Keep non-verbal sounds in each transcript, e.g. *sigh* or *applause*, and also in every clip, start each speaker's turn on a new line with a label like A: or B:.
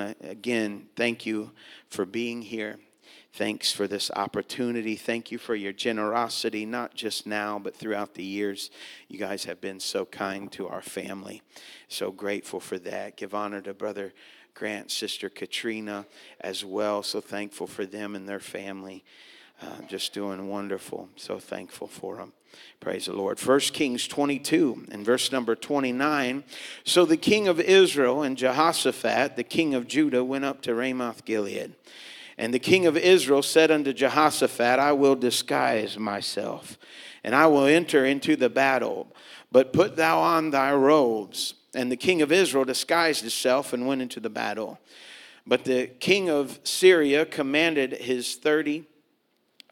A: Again, thank you for being here. Thanks for this opportunity. Thank you for your generosity, not just now, but throughout the years. You guys have been so kind to our family. So grateful for that. Give honor to Brother Grant, Sister Katrina as well. So thankful for them and their family. Uh, just doing wonderful. So thankful for him. Praise the Lord. First Kings 22 and verse number 29. So the king of Israel and Jehoshaphat, the king of Judah, went up to Ramoth Gilead. And the king of Israel said unto Jehoshaphat, I will disguise myself, and I will enter into the battle. But put thou on thy robes. And the king of Israel disguised himself and went into the battle. But the king of Syria commanded his thirty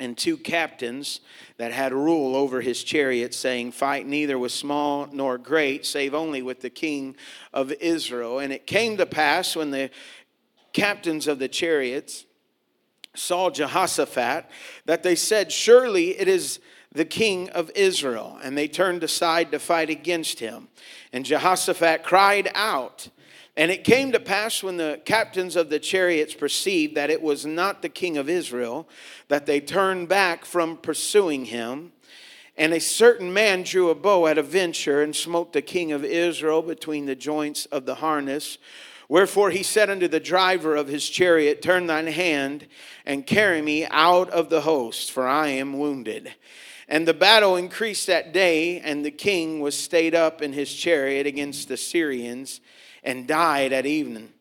A: and two captains that had rule over his chariot, saying, Fight neither with small nor great, save only with the king of Israel. And it came to pass when the captains of the chariots saw Jehoshaphat that they said, Surely it is the king of Israel. And they turned aside to fight against him. And Jehoshaphat cried out. And it came to pass when the captains of the chariots perceived that it was not the king of Israel, that they turned back from pursuing him. And a certain man drew a bow at a venture and smote the king of Israel between the joints of the harness. Wherefore he said unto the driver of his chariot, Turn thine hand and carry me out of the host, for I am wounded. And the battle increased that day, and the king was stayed up in his chariot against the Syrians and died at evening.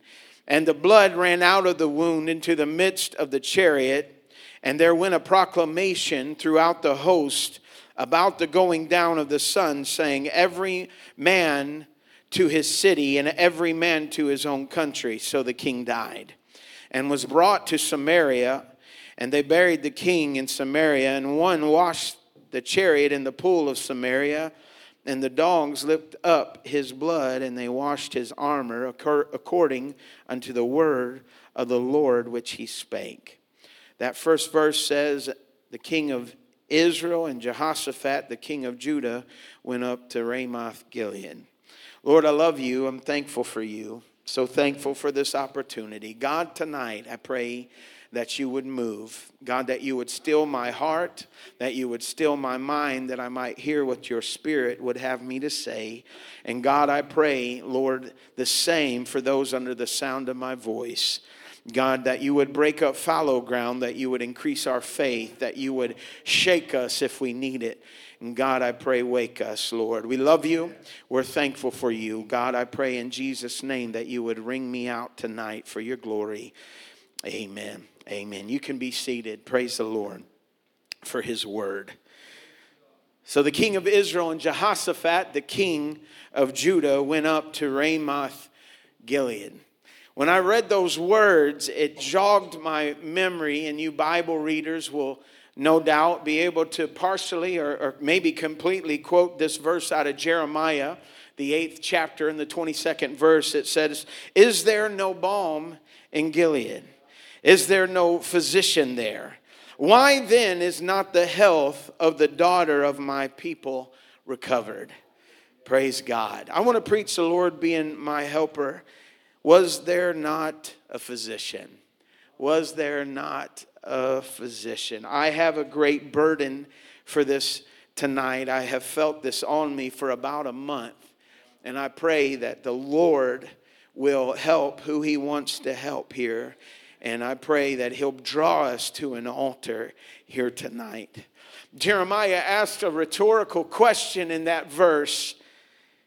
A: And the blood ran out of the wound into the midst of the chariot, and there went a proclamation throughout the host about the going down of the sun, saying, Every man to his city, and every man to his own country. So the king died and was brought to Samaria, and they buried the king in Samaria, and one washed the chariot in the pool of Samaria and the dogs licked up his blood, and they washed his armor according unto the word of the Lord which he spake. That first verse says, The king of Israel and Jehoshaphat, the king of Judah, went up to Ramoth Gilead. Lord, I love you. I'm thankful for you. So thankful for this opportunity. God, tonight, I pray that you would move. God, that you would still my heart, that you would still my mind, that I might hear what your spirit would have me to say. And God, I pray, Lord, the same for those under the sound of my voice. God, that you would break up fallow ground, that you would increase our faith, that you would shake us if we need it. And God, I pray, wake us, Lord. We love you. We're thankful for you. God, I pray in Jesus' name that you would wring me out tonight for your glory. Amen. Amen. You can be seated. Praise the Lord for his word. So the king of Israel and Jehoshaphat, the king of Judah, went up to Ramoth Gilead. When I read those words, it jogged my memory, and you Bible readers will no doubt be able to partially or, or maybe completely quote this verse out of Jeremiah, the eighth chapter, in the 22nd verse. It says, Is there no balm in Gilead? Is there no physician there? Why then is not the health of the daughter of my people recovered? Praise God. I want to preach the Lord being my helper. Was there not a physician? Was there not a physician? I have a great burden for this tonight. I have felt this on me for about a month. And I pray that the Lord will help who He wants to help here and I pray that He'll draw us to an altar here tonight. Jeremiah asked a rhetorical question in that verse.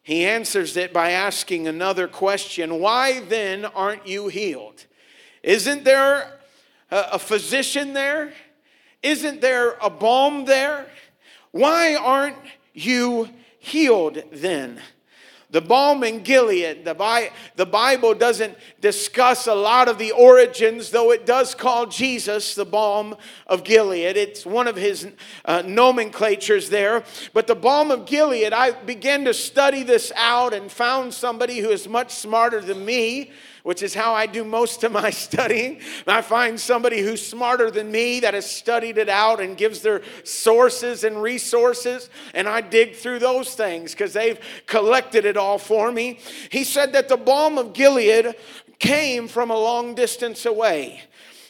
A: He answers it by asking another question Why then aren't you healed? Isn't there a physician there? Isn't there a balm there? Why aren't you healed then? The balm in Gilead, the, Bi- the Bible doesn't discuss a lot of the origins, though it does call Jesus the balm of Gilead. It's one of his uh, nomenclatures there. But the balm of Gilead, I began to study this out and found somebody who is much smarter than me which is how I do most of my *laughs* studying. I find somebody who's smarter than me that has studied it out and gives their sources and resources, and I dig through those things because they've collected it all for me. He said that the balm of Gilead came from a long distance away.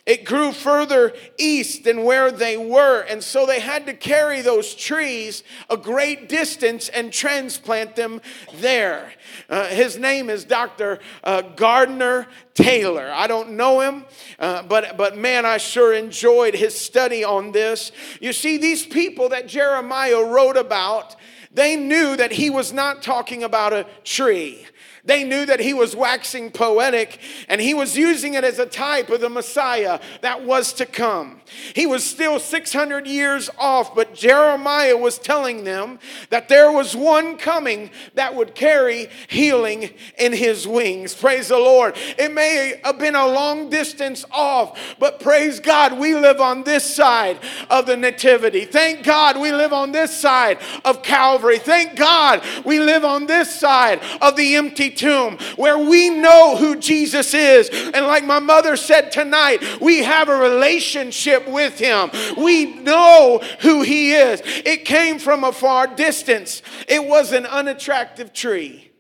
A: It grew further east than where they were, and so they had to carry those trees a great distance and transplant them there. Uh, his name is Dr. Uh, Gardner Taylor. I don't know him, uh, but, but man, I sure enjoyed his study on this. You see, these people that Jeremiah wrote about, they knew that he was not talking about a tree. They knew that he was waxing poetic and he was using it as a type of the Messiah that was to come. He was still 600 years off, but Jeremiah was telling them that there was one coming that would carry healing in his wings. Praise the Lord. It may have been a long distance off, but praise God, we live on this side of the Nativity. Thank God we live on this side of Calvary. Thank God we live on this side of the empty tomb where we know who Jesus is. And like my mother said tonight, we have a relationship with him. We know who he is. It came from a far distance, it was an unattractive tree.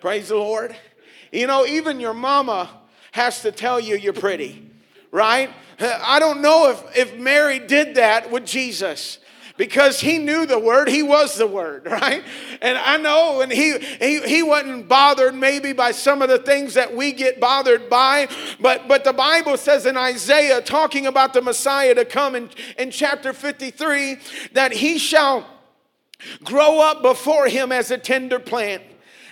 A: Praise the Lord. You know, even your mama has to tell you you're pretty, right? I don't know if, if Mary did that with Jesus because he knew the word he was the word *laughs* right? And i know and he, he he wasn't bothered maybe by some of the things that we get bothered by but but the bible says in isaiah talking about the messiah to come in, in chapter 53 that he shall grow up before him as a tender plant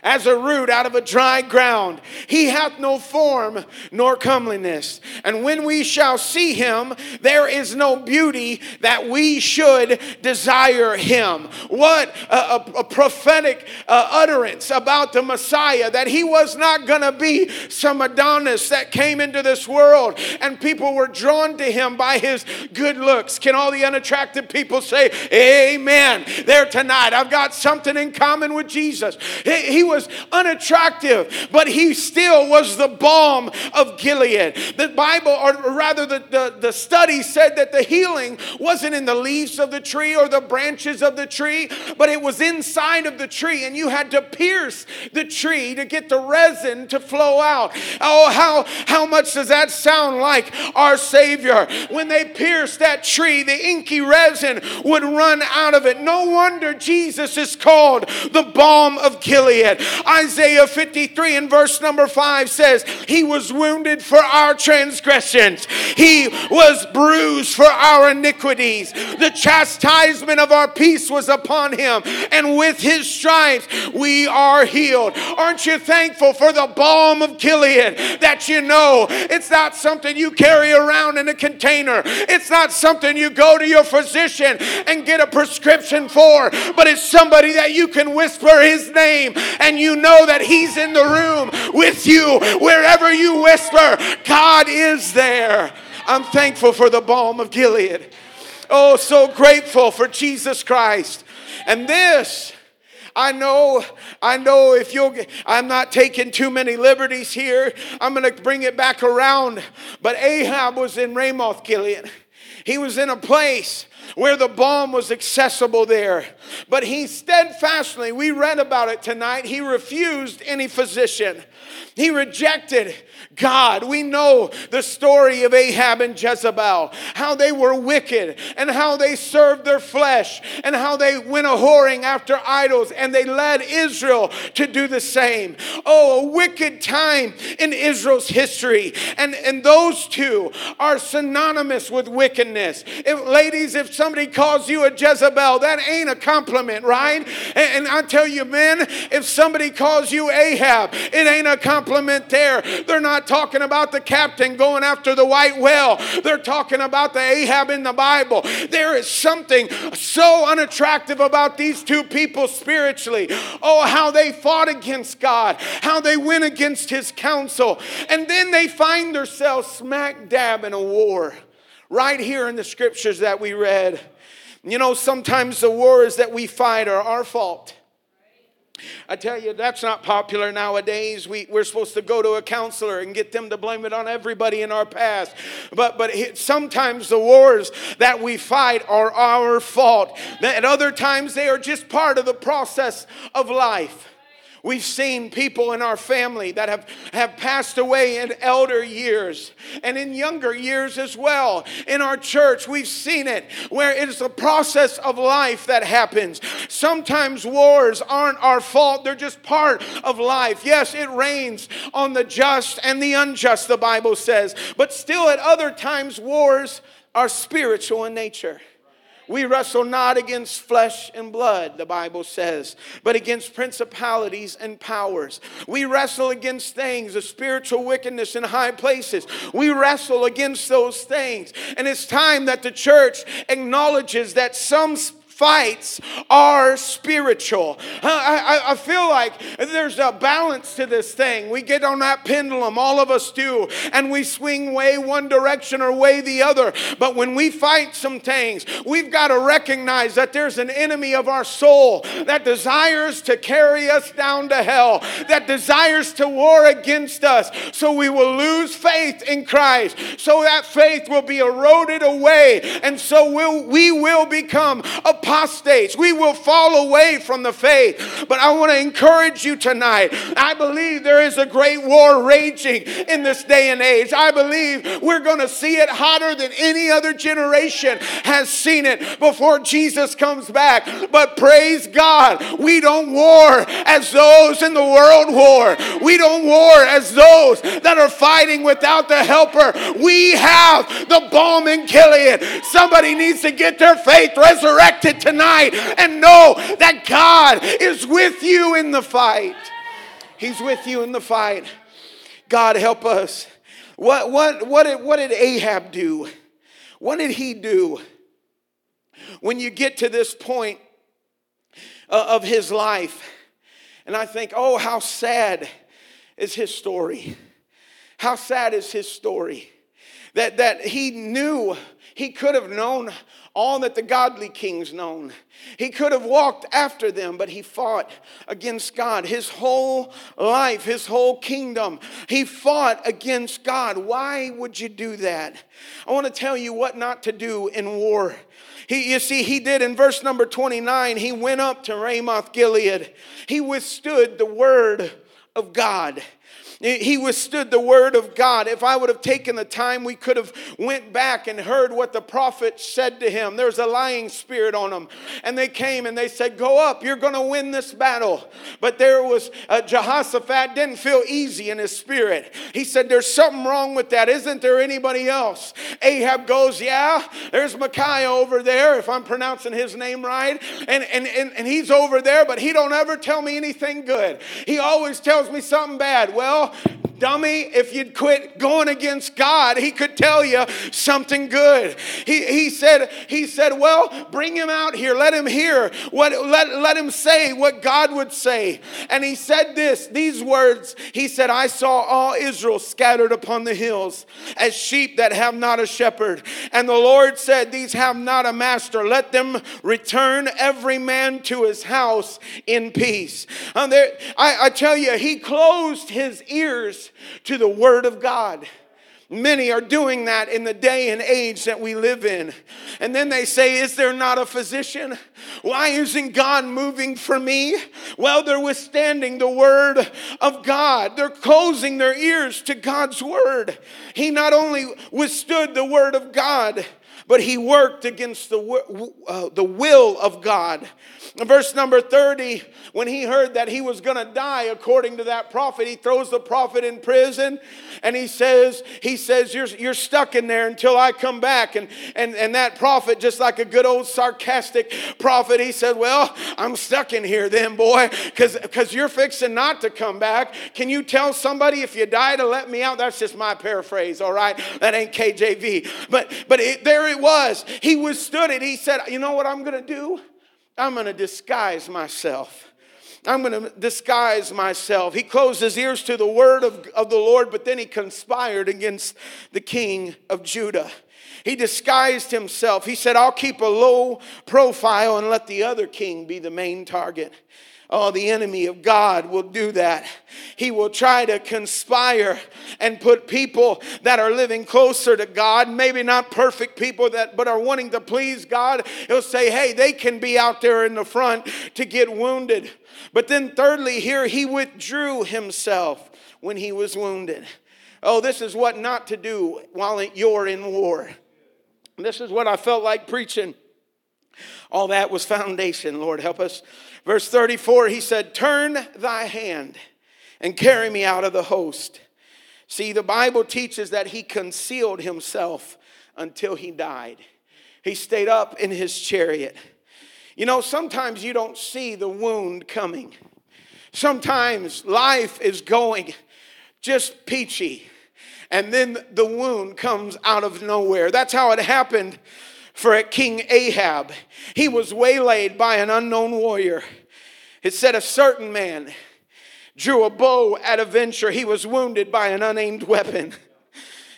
A: as a root out of a dry ground. He hath no form nor comeliness. And when we shall see him, there is no beauty that we should desire him. What a, a, a prophetic uh, utterance about the Messiah that he was not going to be some Adonis that came into this world and people were drawn to him by his good looks. Can all the unattractive people say, Amen? There tonight, I've got something in common with Jesus. He, he was was unattractive, but he still was the balm of Gilead. The Bible, or rather, the, the, the study said that the healing wasn't in the leaves of the tree or the branches of the tree, but it was inside of the tree, and you had to pierce the tree to get the resin to flow out. Oh, how, how much does that sound like our Savior? When they pierced that tree, the inky resin would run out of it. No wonder Jesus is called the balm of Gilead. Isaiah 53 and verse number 5 says, He was wounded for our transgressions, He was bruised for our iniquities. The chastisement of our peace was upon Him, and with His stripes we are healed. Aren't you thankful for the balm of Gilead that you know it's not something you carry around in a container, it's not something you go to your physician and get a prescription for, but it's somebody that you can whisper His name and and you know that He's in the room with you. Wherever you whisper, God is there. I'm thankful for the balm of Gilead. Oh, so grateful for Jesus Christ. And this, I know, I know if you'll, I'm not taking too many liberties here. I'm going to bring it back around. But Ahab was in Ramoth Gilead. He was in a place where the balm was accessible there. But he steadfastly, we read about it tonight, he refused any physician. He rejected God. We know the story of Ahab and Jezebel, how they were wicked and how they served their flesh and how they went a whoring after idols and they led Israel to do the same. Oh, a wicked time in Israel's history. And, and those two are synonymous with wickedness. If, ladies, if somebody calls you a Jezebel, that ain't a compliment, right? And, and I tell you, men, if somebody calls you Ahab, it ain't a compliment there. They're not talking about the captain going after the white whale. They're talking about the Ahab in the Bible. There is something so unattractive about these two people spiritually. Oh, how they fought against God, how they went against his counsel. And then they find themselves smack dab in a war right here in the scriptures that we read. You know, sometimes the wars that we fight are our fault. I tell you, that's not popular nowadays. We, we're supposed to go to a counselor and get them to blame it on everybody in our past. But, but sometimes the wars that we fight are our fault. At other times, they are just part of the process of life. We've seen people in our family that have, have passed away in elder years and in younger years as well. In our church, we've seen it where it is the process of life that happens. Sometimes wars aren't our fault, they're just part of life. Yes, it rains on the just and the unjust, the Bible says, but still at other times, wars are spiritual in nature. We wrestle not against flesh and blood, the Bible says, but against principalities and powers. We wrestle against things of spiritual wickedness in high places. We wrestle against those things. And it's time that the church acknowledges that some fights are spiritual. I, I, I, feel like there's a balance to this thing. We get on that pendulum, all of us do, and we swing way one direction or way the other. But when we fight some things, we've got to recognize that there's an enemy of our soul that desires to carry us down to hell, that desires to war against us. So we will lose faith in Christ. So that faith will be eroded away. And so we'll, we will become a apostates. We will fall away from the faith. But I want to encourage you tonight. I believe there is a great war raging in this day and age. I believe we're going to see it hotter than any other generation has seen it before Jesus comes back. But praise God, we don't war as those in the world war. We don't war as those that are fighting without the helper. We have the balm in Gilead. Somebody needs to get their faith resurrected tonight and know that God is with you in the fight. He's with you in the fight. God help us. What, what, what, did, what did Ahab do? What did he do? When you get to this point uh, of his life, and I think, oh, how sad is his story. How sad is his story. That, that he knew, he could have known all that the godly kings known. He could have walked after them, but he fought against God. His whole life, his whole kingdom, he fought against God. Why would you do that? I want to tell you what not to do in war. He, you see, he did in verse number 29, he went up to Ramoth Gilead. He withstood the word of God. He withstood the word of God. If I would have taken the time, we could have went back and heard what the prophet said to him. There's a lying spirit on him. And they came and they said, go up, you're going to win this battle. But there was, uh, Jehoshaphat didn't feel easy in his spirit. He said, there's something wrong with that. Isn't there anybody else? Ahab goes, yeah, there's Micaiah over there, if I'm pronouncing his name right. And, and, and, and he's over there, but he don't ever tell me anything good. He always tells me something bad. Well, dummy, if you'd quit going against God, he could tell you something good. He, he said, he said, well, bring him out here. Let him hear what let, let him say what God would say. And he said this, these words. He said, I saw all Israel scattered upon the hills as sheep that have not a shepherd. And the Lord said, These have not a master. Let them return every man to his house in peace. There, I, I tell you, he closed his to the Word of God. Many are doing that in the day and age that we live in. And then they say, Is there not a physician? Why isn't God moving for me? Well, they're withstanding the word of God, they're closing their ears to God's word. He not only withstood the word of God, but he worked against the, uh, the will of God. verse number 30, when he heard that he was going to die according to that prophet, he throws the prophet in prison and he says, he says, you're, you're stuck in there until I come back. And, and, and that prophet, just like a good old sarcastic prophet, he said, well, I'm stuck in here then, boy, because you're fixing not to come back. Can you tell somebody if you die to let me out? That's just my paraphrase, all right? That ain't KJV. But, but it, there it it was. He withstood it. He said, You know what I'm going to do? I'm going to disguise myself. I'm going to disguise myself. He closed his ears to the word of, of the Lord, but then he conspired against the king of Judah. He disguised himself. He said, I'll keep a low profile and let the other king be the main target. Oh, the enemy of God will do that. He will try to conspire and put people that are living closer to God, maybe not perfect people that but are wanting to please God. He'll say, "Hey, they can be out there in the front to get wounded." But then thirdly, here he withdrew himself when he was wounded. Oh, this is what not to do while you're in war. This is what I felt like preaching. All that was foundation, Lord, help us. Verse 34, he said, Turn thy hand and carry me out of the host. See, the Bible teaches that he concealed himself until he died. He stayed up in his chariot. You know, sometimes you don't see the wound coming. Sometimes life is going just peachy, and then the wound comes out of nowhere. That's how it happened for at King Ahab. He was waylaid by an unknown warrior. It said a certain man drew a bow at a venture. He was wounded by an unaimed weapon. *laughs*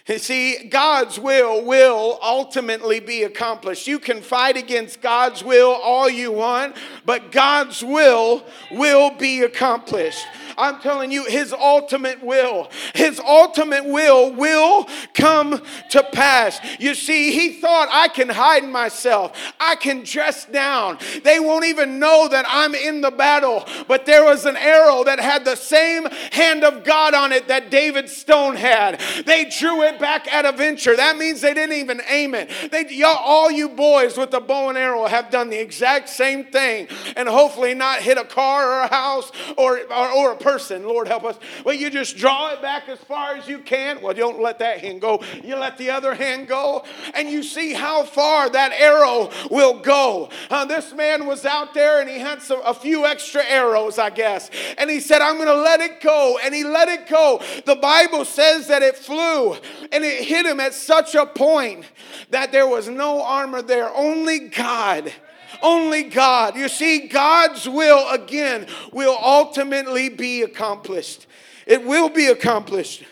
A: You see, God's will will ultimately be accomplished. You can fight against God's will all you want, but God's will will be accomplished. I'm telling you, his ultimate will, his ultimate will will come to pass. You see, he thought, I can hide myself, I can dress down. They won't even know that I'm in the battle. But there was an arrow that had the same hand of God on it that David's stone had. They drew it back at a venture. That means they didn't even aim it. They, y'all, all you boys with the bow and arrow have done the exact same thing and hopefully not hit a car or a house or, or, or a person, Lord help us. Well, you just draw it back as far as you can. Well, don't let that hand go. You let the other hand go, and you see how far that arrow will go. Uh, this man was out there and he had some, a few extra arrows, I guess. And he said, I'm going to let it go. And he let it go. The Bible says that it flew and it hit him at such a point that there was no armor there, only God only God. You see, God's will, again, will ultimately be accomplished. It will be accomplished.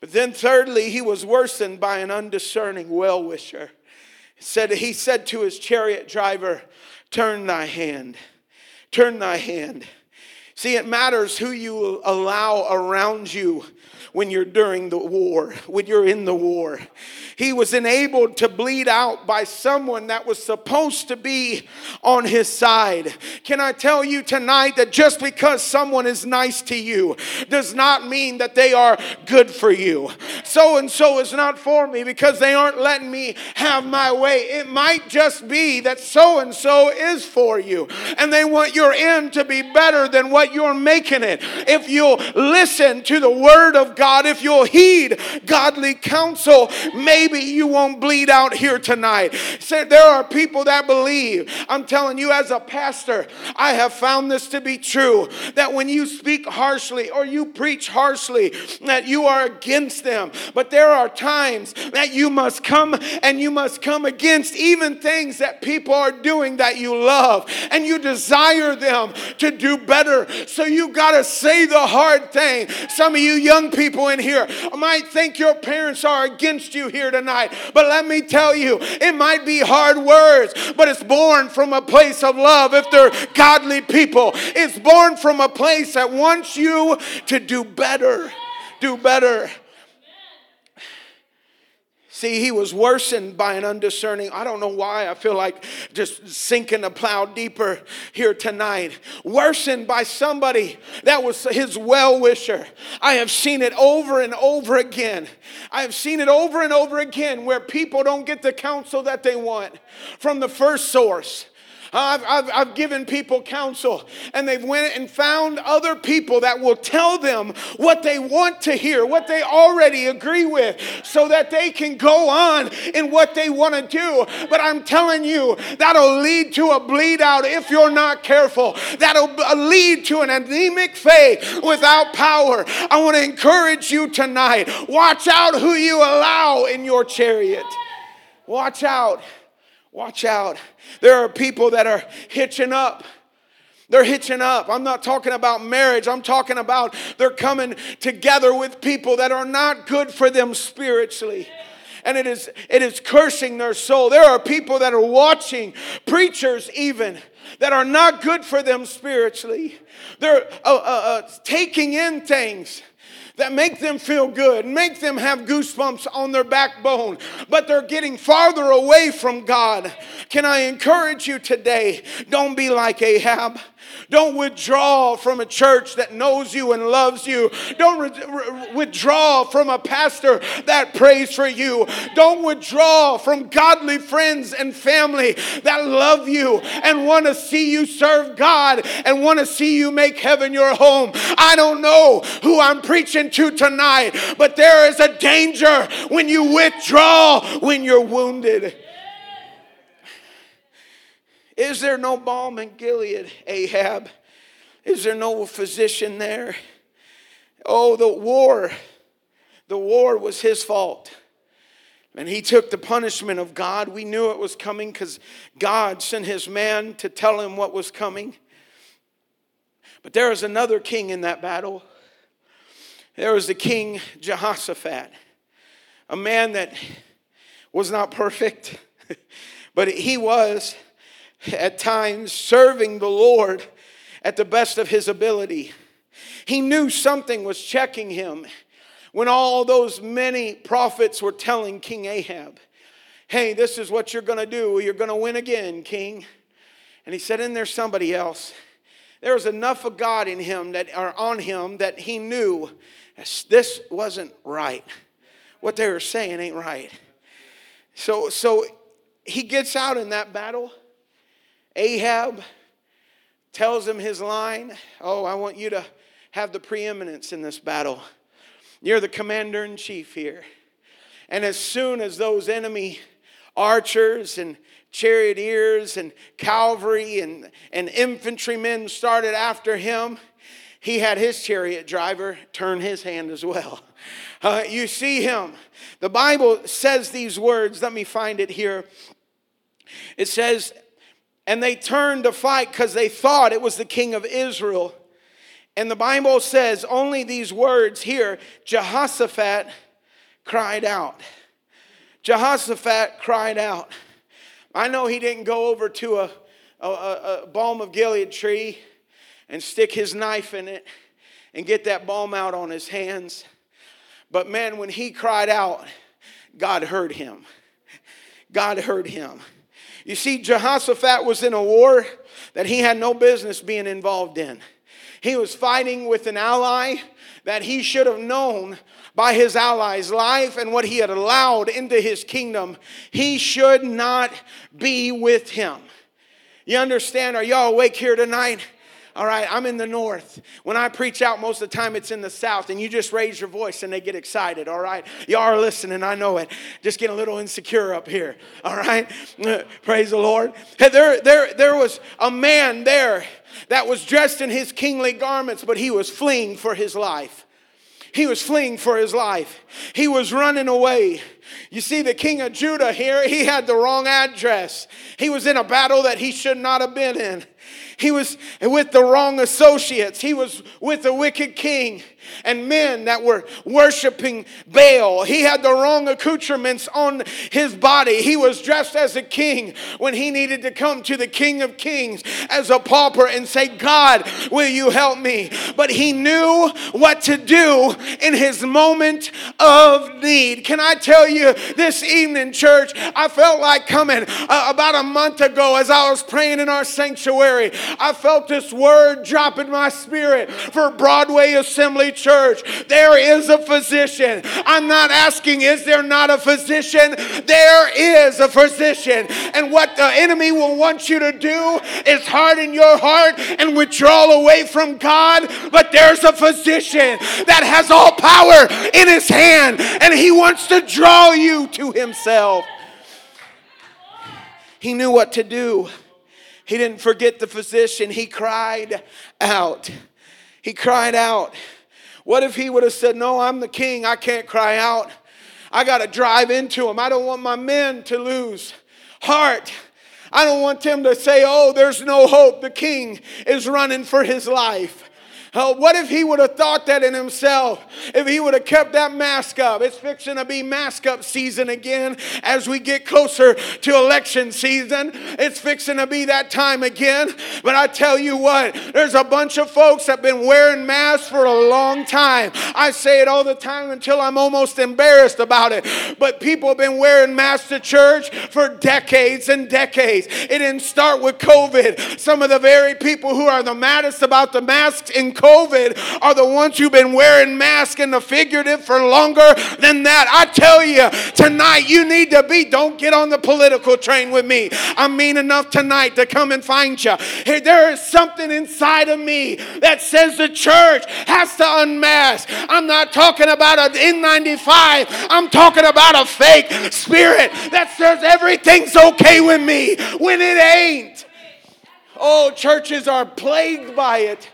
A: But then, thirdly, he was worsened by an undiscerning well wisher. Said, he said to his chariot driver, Turn thy hand, turn thy hand. See, it matters who you allow around you when you're during the war, when you're in the war. He was enabled to bleed out by someone that was supposed to be on his side. Can I tell you tonight that just because someone is nice to you does not mean that they are good for you? So and so is not for me because they aren't letting me have my way. It might just be that so and so is for you and they want your end to be better than what you're making it. If you'll listen to the word of God, God, if you'll heed godly counsel, maybe you won't bleed out here tonight. Say, there are people that believe. I'm telling you, as a pastor, I have found this to be true that when you speak harshly or you preach harshly, that you are against them. But there are times that you must come and you must come against even things that people are doing that you love and you desire them to do better. So you got to say the hard thing. Some of you young people, people in here might think your parents are against you here tonight, but let me tell you, it might be hard words, but it's born from a place of love if they're godly people. It's born from a place that wants you to do better. Do better. See, he was worsened by an undiscerning. I don't know why. I feel like just sinking the plow deeper here tonight. Worsened by somebody that was his well wisher. I have seen it over and over again. I have seen it over and over again where people don't get the counsel that they want from the first source. I've, I've, I've given people counsel and they've went and found other people that will tell them what they want to hear, what they already agree with, so that they can go on in what they want to do. But I'm telling you, that'll lead to a bleed out if you're not careful. That'll lead to an anemic faith without power. I want to encourage you tonight. Watch out who you allow in your chariot. Watch out. Watch out. There are people that are hitching up. They're hitching up. I'm not talking about marriage. I'm talking about they're coming together with people that are not good for them spiritually. and it is, it is cursing their soul. There are people that are watching, preachers even, that are not good for them spiritually. They're uh, uh, uh, taking in things that make them feel good, make them have goosebumps on their backbone, but they're getting farther away from God. Can I encourage you today? Don't be like Ahab. Don't withdraw from a church that knows you and loves you. Don't re- re- withdraw from a pastor that prays for you. Don't withdraw from godly friends and family that love you and want to see you serve God and want to see you make heaven your home. I don't know who I'm preaching to tonight, but there is a danger when you withdraw when you're wounded. Is there no balm in Gilead, Ahab? Is there no physician there? Oh, the war. The war was his fault. And he took the punishment of God. We knew it was coming because God sent his man to tell him what was coming. But there was another king in that battle. There was the king Jehoshaphat, a man that was not perfect, *laughs* but he was at times serving the Lord at the best of his ability. He knew something was checking him when all those many prophets were telling King Ahab, Hey, this is what you're going to do. You're going to win again, King. And he said, And there's somebody else. There was enough of God in him that are on him that he knew this wasn't right. What they were saying ain't right. So, so he gets out in that battle Ahab tells him his line Oh, I want you to have the preeminence in this battle. You're the commander in chief here. And as soon as those enemy archers and charioteers and cavalry and, and infantrymen started after him, he had his chariot driver turn his hand as well. *laughs* Uh, you see him. The Bible says these words. Let me find it here. It says, and they turned to fight because they thought it was the king of Israel. And the Bible says only these words here Jehoshaphat cried out. Jehoshaphat cried out. I know he didn't go over to a, a, a, balm of Gilead tree and stick his knife in it and get that balm out on his hands. But man, when he cried out, God heard him. God heard him. You see, Jehoshaphat was in a war that he had no business being involved in. He was fighting with an ally that he should have known by his ally's life and what he had allowed into his kingdom. He should not be with him. You understand? Are y'all awake here tonight? All right, I'm in the north. When I preach out, most of the time it's in the south, and you just raise your voice and they get excited. All right, y'all are listening. I know it. Just getting a little insecure up here. All right, *laughs* praise the Lord. There, there, there was a man there that was dressed in his kingly garments, but he was fleeing for his life. He was fleeing for his life. He was running away. You see, the king of Judah here, he had the wrong address. He was in a battle that he should not have been in. He was with the wrong associates. He was with the wicked king and men that were worshiping Baal. He had the wrong accoutrements on his body. He was dressed as a king when he needed to come to the King of Kings as a pauper and say, God, will you help me? But he knew what to do in his moment of need. Can I tell you this evening, church? I felt like coming uh, about a month ago as I was praying in our sanctuary. I felt this word drop in my spirit for Broadway Assembly Church. There is a physician. I'm not asking, is there not a physician? There is a physician. And what the enemy will want you to do is harden your heart and withdraw away from God. But there's a physician that has all power in his hand and he wants to draw you to himself. He knew what to do. He didn't forget the physician. He cried out. He cried out. What if he would have said, No, I'm the king. I can't cry out. I got to drive into him. I don't want my men to lose heart. I don't want them to say, Oh, there's no hope. The king is running for his life. Oh, what if he would have thought that in himself? If he would have kept that mask up? It's fixing to be mask up season again as we get closer to election season. It's fixing to be that time again. But I tell you what, there's a bunch of folks that have been wearing masks for a long time. I say it all the time until I'm almost embarrassed about it. But people have been wearing masks to church for decades and decades. It didn't start with COVID. Some of the very people who are the maddest about the masks in COVID are the ones who've been wearing masks in the figurative for longer than that. I tell you, tonight you need to be, don't get on the political train with me. I'm mean enough tonight to come and find you. Hey, there is something inside of me that says the church has to unmask. I'm not talking about an N95, I'm talking about a fake spirit that says everything's okay with me when it ain't. Oh, churches are plagued by it.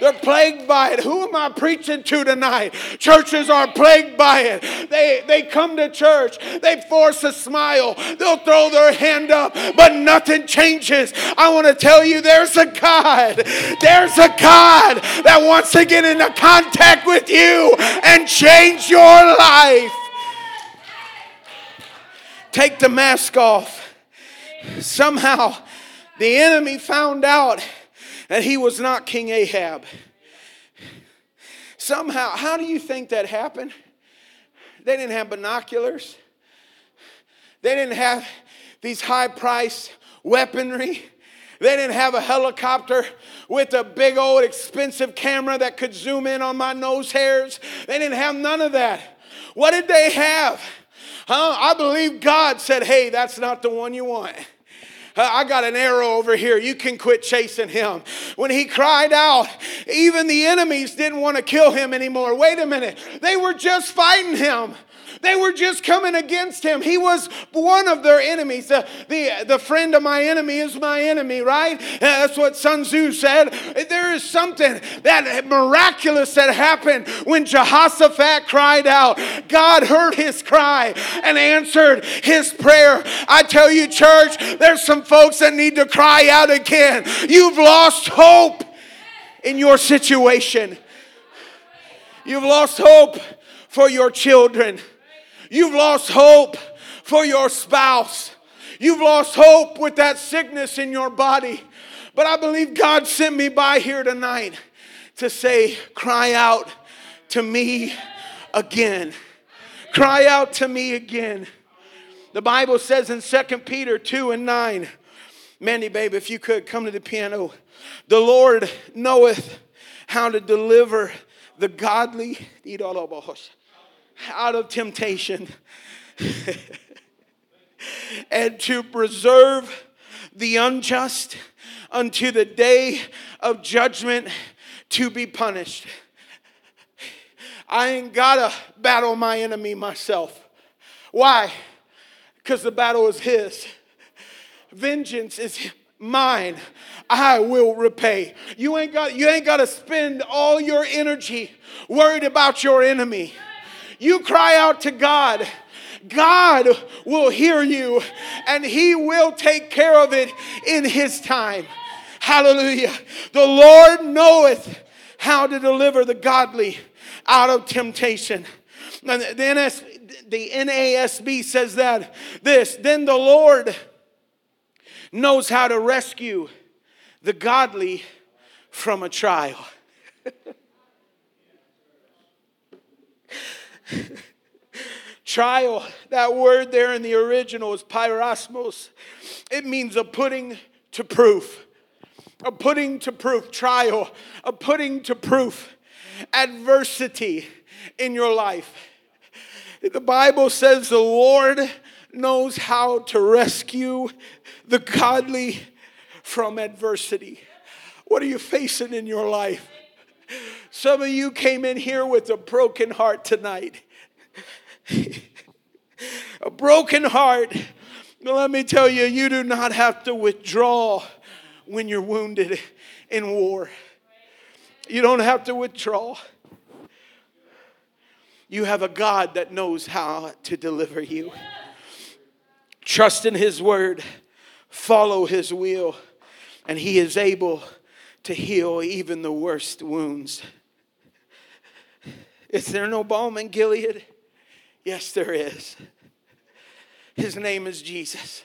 A: They're plagued by it. Who am I preaching to tonight? Churches are plagued by it. They, they come to church, they force a smile, they'll throw their hand up, but nothing changes. I want to tell you there's a God. There's a God that wants to get into contact with you and change your life. Take the mask off. Somehow, the enemy found out that he was not King Ahab. Somehow, how do you think that happened? They didn't have binoculars, they didn't have these high priced weaponry. They didn't have a helicopter with a big old expensive camera that could zoom in on my nose hairs. They didn't have none of that. What did they have? Huh? I believe God said, hey, that's not the one you want. Uh, I got an arrow over here. You can quit chasing him. When he cried out, even the enemies didn't want to kill him anymore. Wait a minute. They were just fighting him. They were just coming against him. He was one of their enemies. The, the, the friend of my enemy is my enemy, right? That's what Sun Tzu said. There is something that miraculous that happened when Jehoshaphat cried out. God heard his cry and answered his prayer. I tell you, church, there's some folks that need to cry out again. You've lost hope in your situation. You've lost hope for your children. You've lost hope for your spouse. You've lost hope with that sickness in your body. But I believe God sent me by here tonight to say, cry out to me again. Cry out to me again. The Bible says in 2 Peter 2 and 9, Mandy, babe, if you could come to the piano. The Lord knoweth how to deliver the godly out of temptation *laughs* and to preserve the unjust unto the day of judgment to be punished. I ain't gotta battle my enemy myself. Why? Because the battle is his. Vengeance is mine. I will repay. You ain't got you ain't got to spend all your energy worried about your enemy. You cry out to God. God will hear you and He will take care of it in His time. Hallelujah. The Lord knoweth how to deliver the godly out of temptation. And the, NS, the NASB says that this then the Lord knows how to rescue the godly from a trial. *laughs* *laughs* Trial, that word there in the original is peirasmos. It means a putting to proof. A putting to proof, trial, a putting to proof, adversity in your life. The Bible says the Lord knows how to rescue the godly from adversity. What are you facing in your life? Some of you came in here with a broken heart tonight. *laughs* a broken heart. Let me tell you, you do not have to withdraw when you're wounded in war. You don't have to withdraw. You have a God that knows how to deliver you. Trust in His word, follow His will, and He is able
B: to heal even the worst wounds. Is there no balm in Gilead? Yes, there is. His name is Jesus.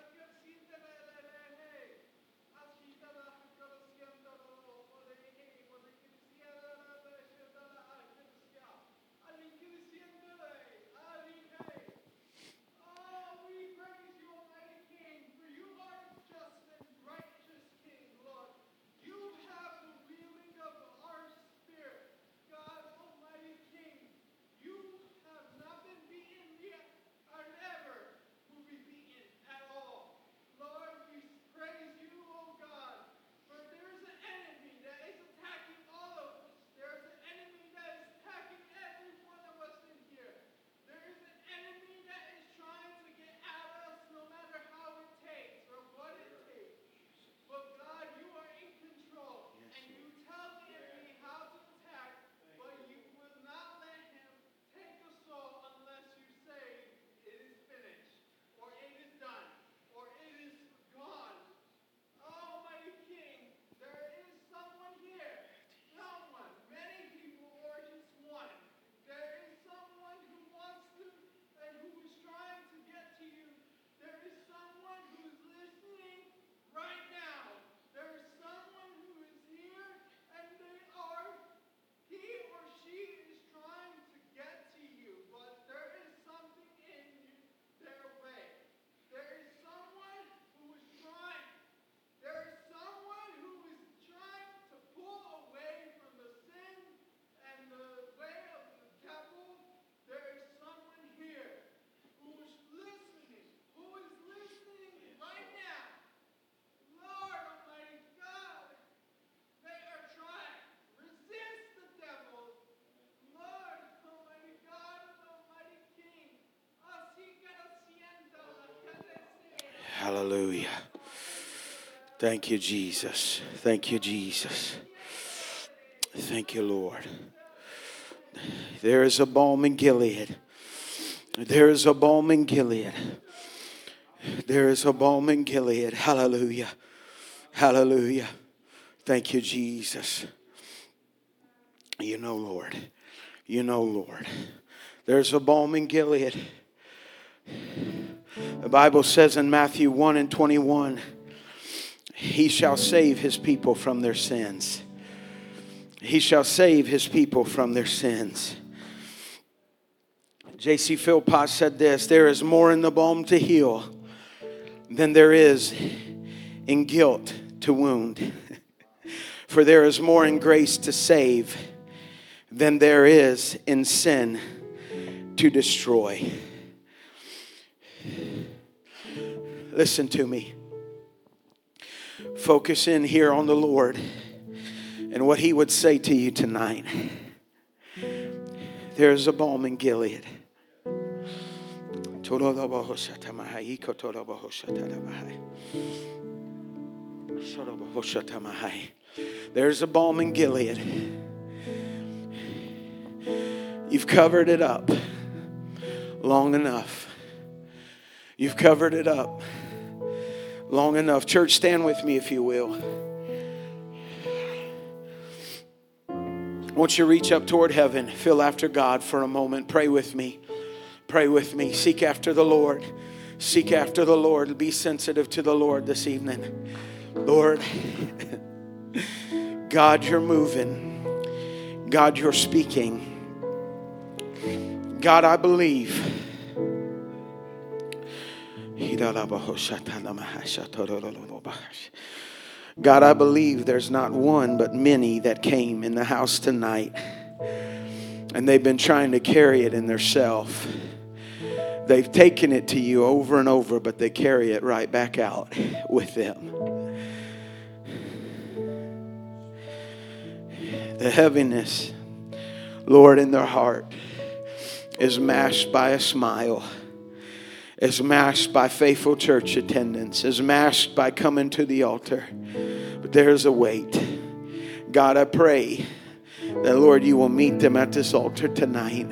B: Thank you, Jesus. Thank you, Jesus. Thank you, Lord. There is a balm in Gilead. There is a balm in Gilead. There is a balm in Gilead. Hallelujah. Hallelujah. Thank you, Jesus. You know, Lord. You know, Lord. There's a balm in Gilead. The Bible says in Matthew 1 and 21 He shall save his people from their sins. He shall save his people from their sins. J.C. Philpot said this There is more in the balm to heal than there is in guilt to wound. *laughs* For there is more in grace to save than there is in sin to destroy. Listen to me. Focus in here on the Lord and what He would say to you tonight. There is a balm in Gilead. There's a balm in Gilead. You've covered it up long enough. You've covered it up long enough. Church, stand with me if you will. Won't you reach up toward heaven, feel after God for a moment? Pray with me. Pray with me. Seek after the Lord. Seek after the Lord. Be sensitive to the Lord this evening.
A: Lord, *laughs* God, you're moving. God, you're speaking. God, I believe. God, I believe there's not one but many that came in the house tonight and they've been trying to carry it in their self. They've taken it to you over and over, but they carry it right back out with them. The heaviness, Lord, in their heart is mashed by a smile, is masked by faithful church attendance, is masked by coming to the altar. But there's a weight. God, I pray that, Lord, you will meet them at this altar tonight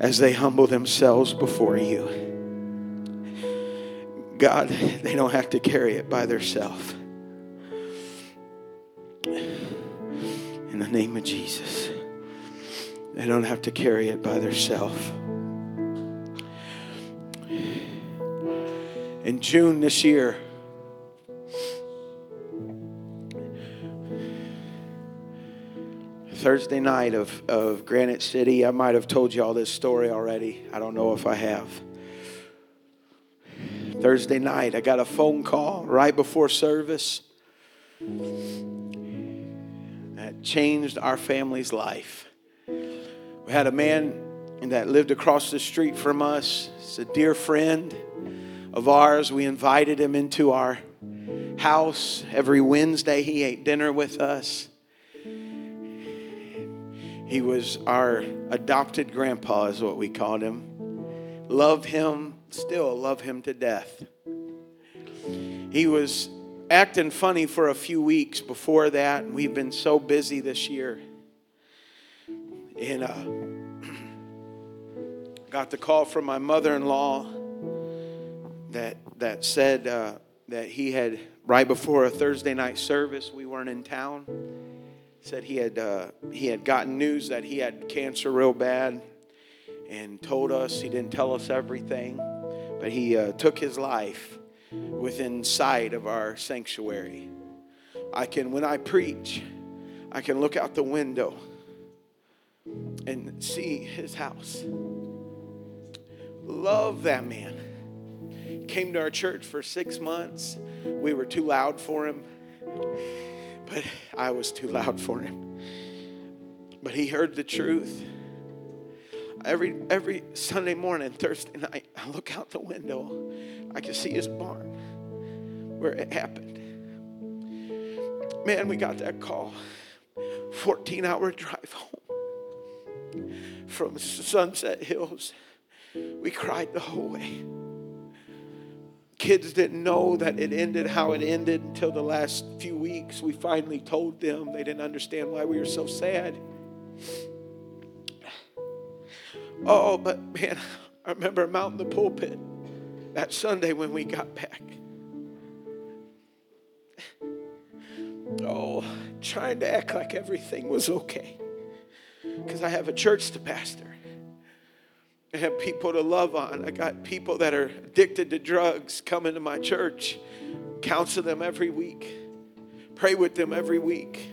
A: as they humble themselves before you. God, they don't have to carry it by themselves. In the name of Jesus, they don't have to carry it by themselves. In June this year, Thursday night of, of Granite City. I might have told you all this story already. I don't know if I have. Thursday night, I got a phone call right before service that changed our family's life. We had a man that lived across the street from us. He's a dear friend of ours. We invited him into our house every Wednesday. He ate dinner with us. He was our adopted grandpa, is what we called him. Love him, still love him to death. He was acting funny for a few weeks before that. We've been so busy this year. And uh, *clears throat* got the call from my mother-in-law that that said uh, that he had right before a Thursday night service. We weren't in town said he had uh, he had gotten news that he had cancer real bad, and told us he didn't tell us everything, but he uh, took his life within sight of our sanctuary. I can when I preach, I can look out the window and see his house. Love that man. Came to our church for six months. We were too loud for him but I was too loud for him. But he heard the truth. Every every Sunday morning, Thursday night, I look out the window. I can see his barn where it happened. Man, we got that call. 14 hour drive home from Sunset Hills. We cried the whole way kids didn't know that it ended how it ended until the last few weeks. We finally told them. They didn't understand why we were so sad. Oh, but man, I remember mounting the pulpit that Sunday when we got back. Oh, trying to act like everything was okay. Because I have a church to pastor. I have people to love on. I got people that are addicted to drugs coming to my church, counsel them every week, pray with them every week,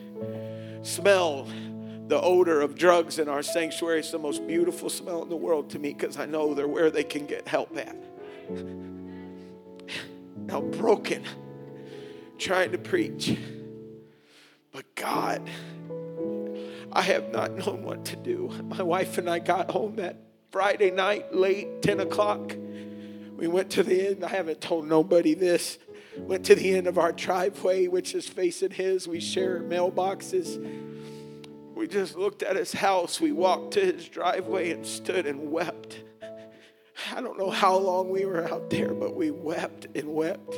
A: smell the odor of drugs in our sanctuary. It's the most beautiful smell in the world to me because I know they're where they can get help at. Now, broken, trying to preach. But God, I have not known what to do. My wife and I got home that Friday night, late, 10 o'clock. We went to the end. I haven't told nobody this. Went to the end of our driveway, which is facing his. We share mailboxes. We just looked at his house. We walked to his driveway and stood and wept. I don't know how long we were out there, but we wept and wept.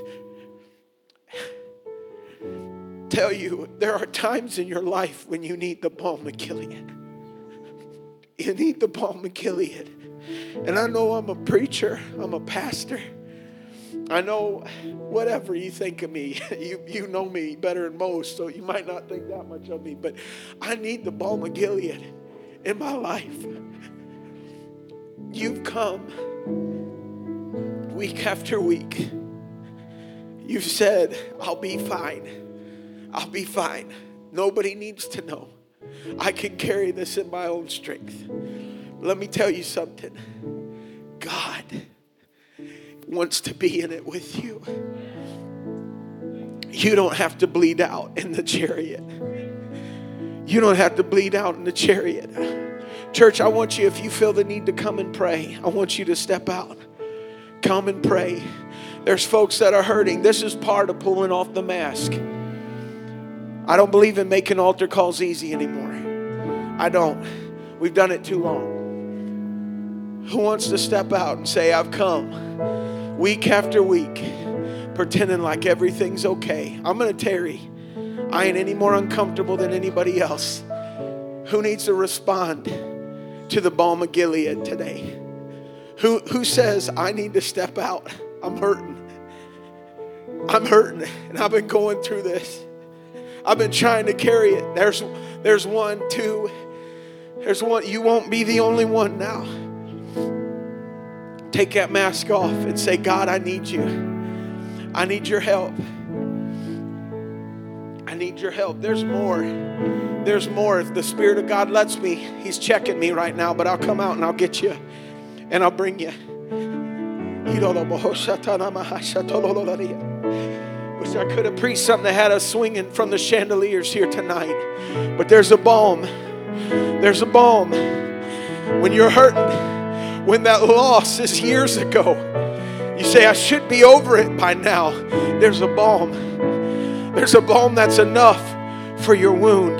A: Tell you, there are times in your life when you need the balm of Gilead. You need the balm of Gilead. And I know I'm a preacher, I'm a pastor. I know whatever you think of me, *laughs* you, you know me better than most, so you might not think that much of me, but I need the balm of Gilead in my life. You've come week after week. You've said, I'll be fine. I'll be fine. Nobody needs to know. I can carry this in my own strength. Let me tell you something God wants to be in it with you. You don't have to bleed out in the chariot. You don't have to bleed out in the chariot. Church, I want you, if you feel the need to come and pray, I want you to step out. Come and pray. There's folks that are hurting. This is part of pulling off the mask. I don't believe in making altar calls easy anymore. I don't. We've done it too long. Who wants to step out and say, I've come week after week, pretending like everything's okay? I'm going to tarry. I ain't any more uncomfortable than anybody else. Who needs to respond to the balm of Gilead today? Who, who says, I need to step out? I'm hurting. I'm hurting, and I've been going through this. I've been trying to carry it. There's, there's one, two, there's one. You won't be the only one now. Take that mask off and say, God, I need you. I need your help. I need your help. There's more. There's more. If the Spirit of God lets me, He's checking me right now, but I'll come out and I'll get you and I'll bring you. Wish I could have preached something that had us swinging from the chandeliers here tonight. But there's a balm. There's a balm. When you're hurting, when that loss is years ago, you say, I should be over it by now. There's a balm. There's a balm that's enough for your wound.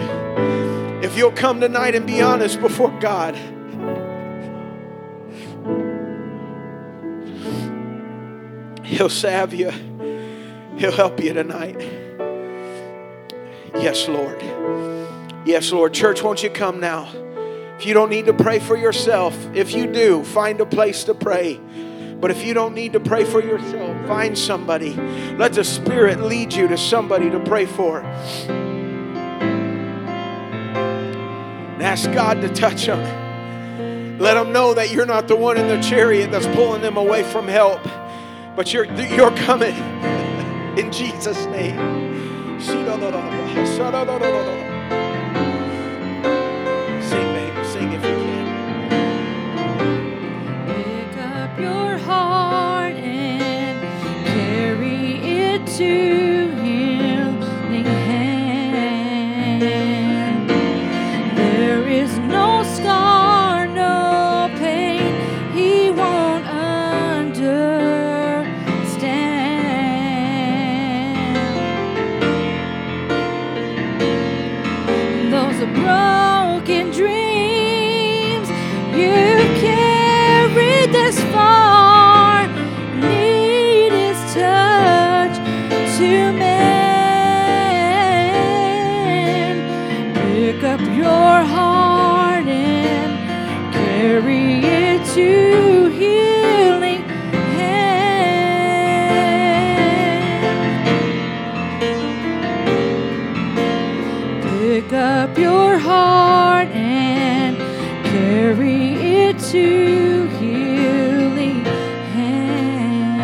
A: If you'll come tonight and be honest before God, He'll salve you. He'll help you tonight. Yes, Lord. Yes, Lord. Church, won't you come now? If you don't need to pray for yourself, if you do, find a place to pray. But if you don't need to pray for yourself, find somebody. Let the Spirit lead you to somebody to pray for. And ask God to touch them. Let them know that you're not the one in the chariot that's pulling them away from help, but you're, you're coming in Jesus' name.
C: To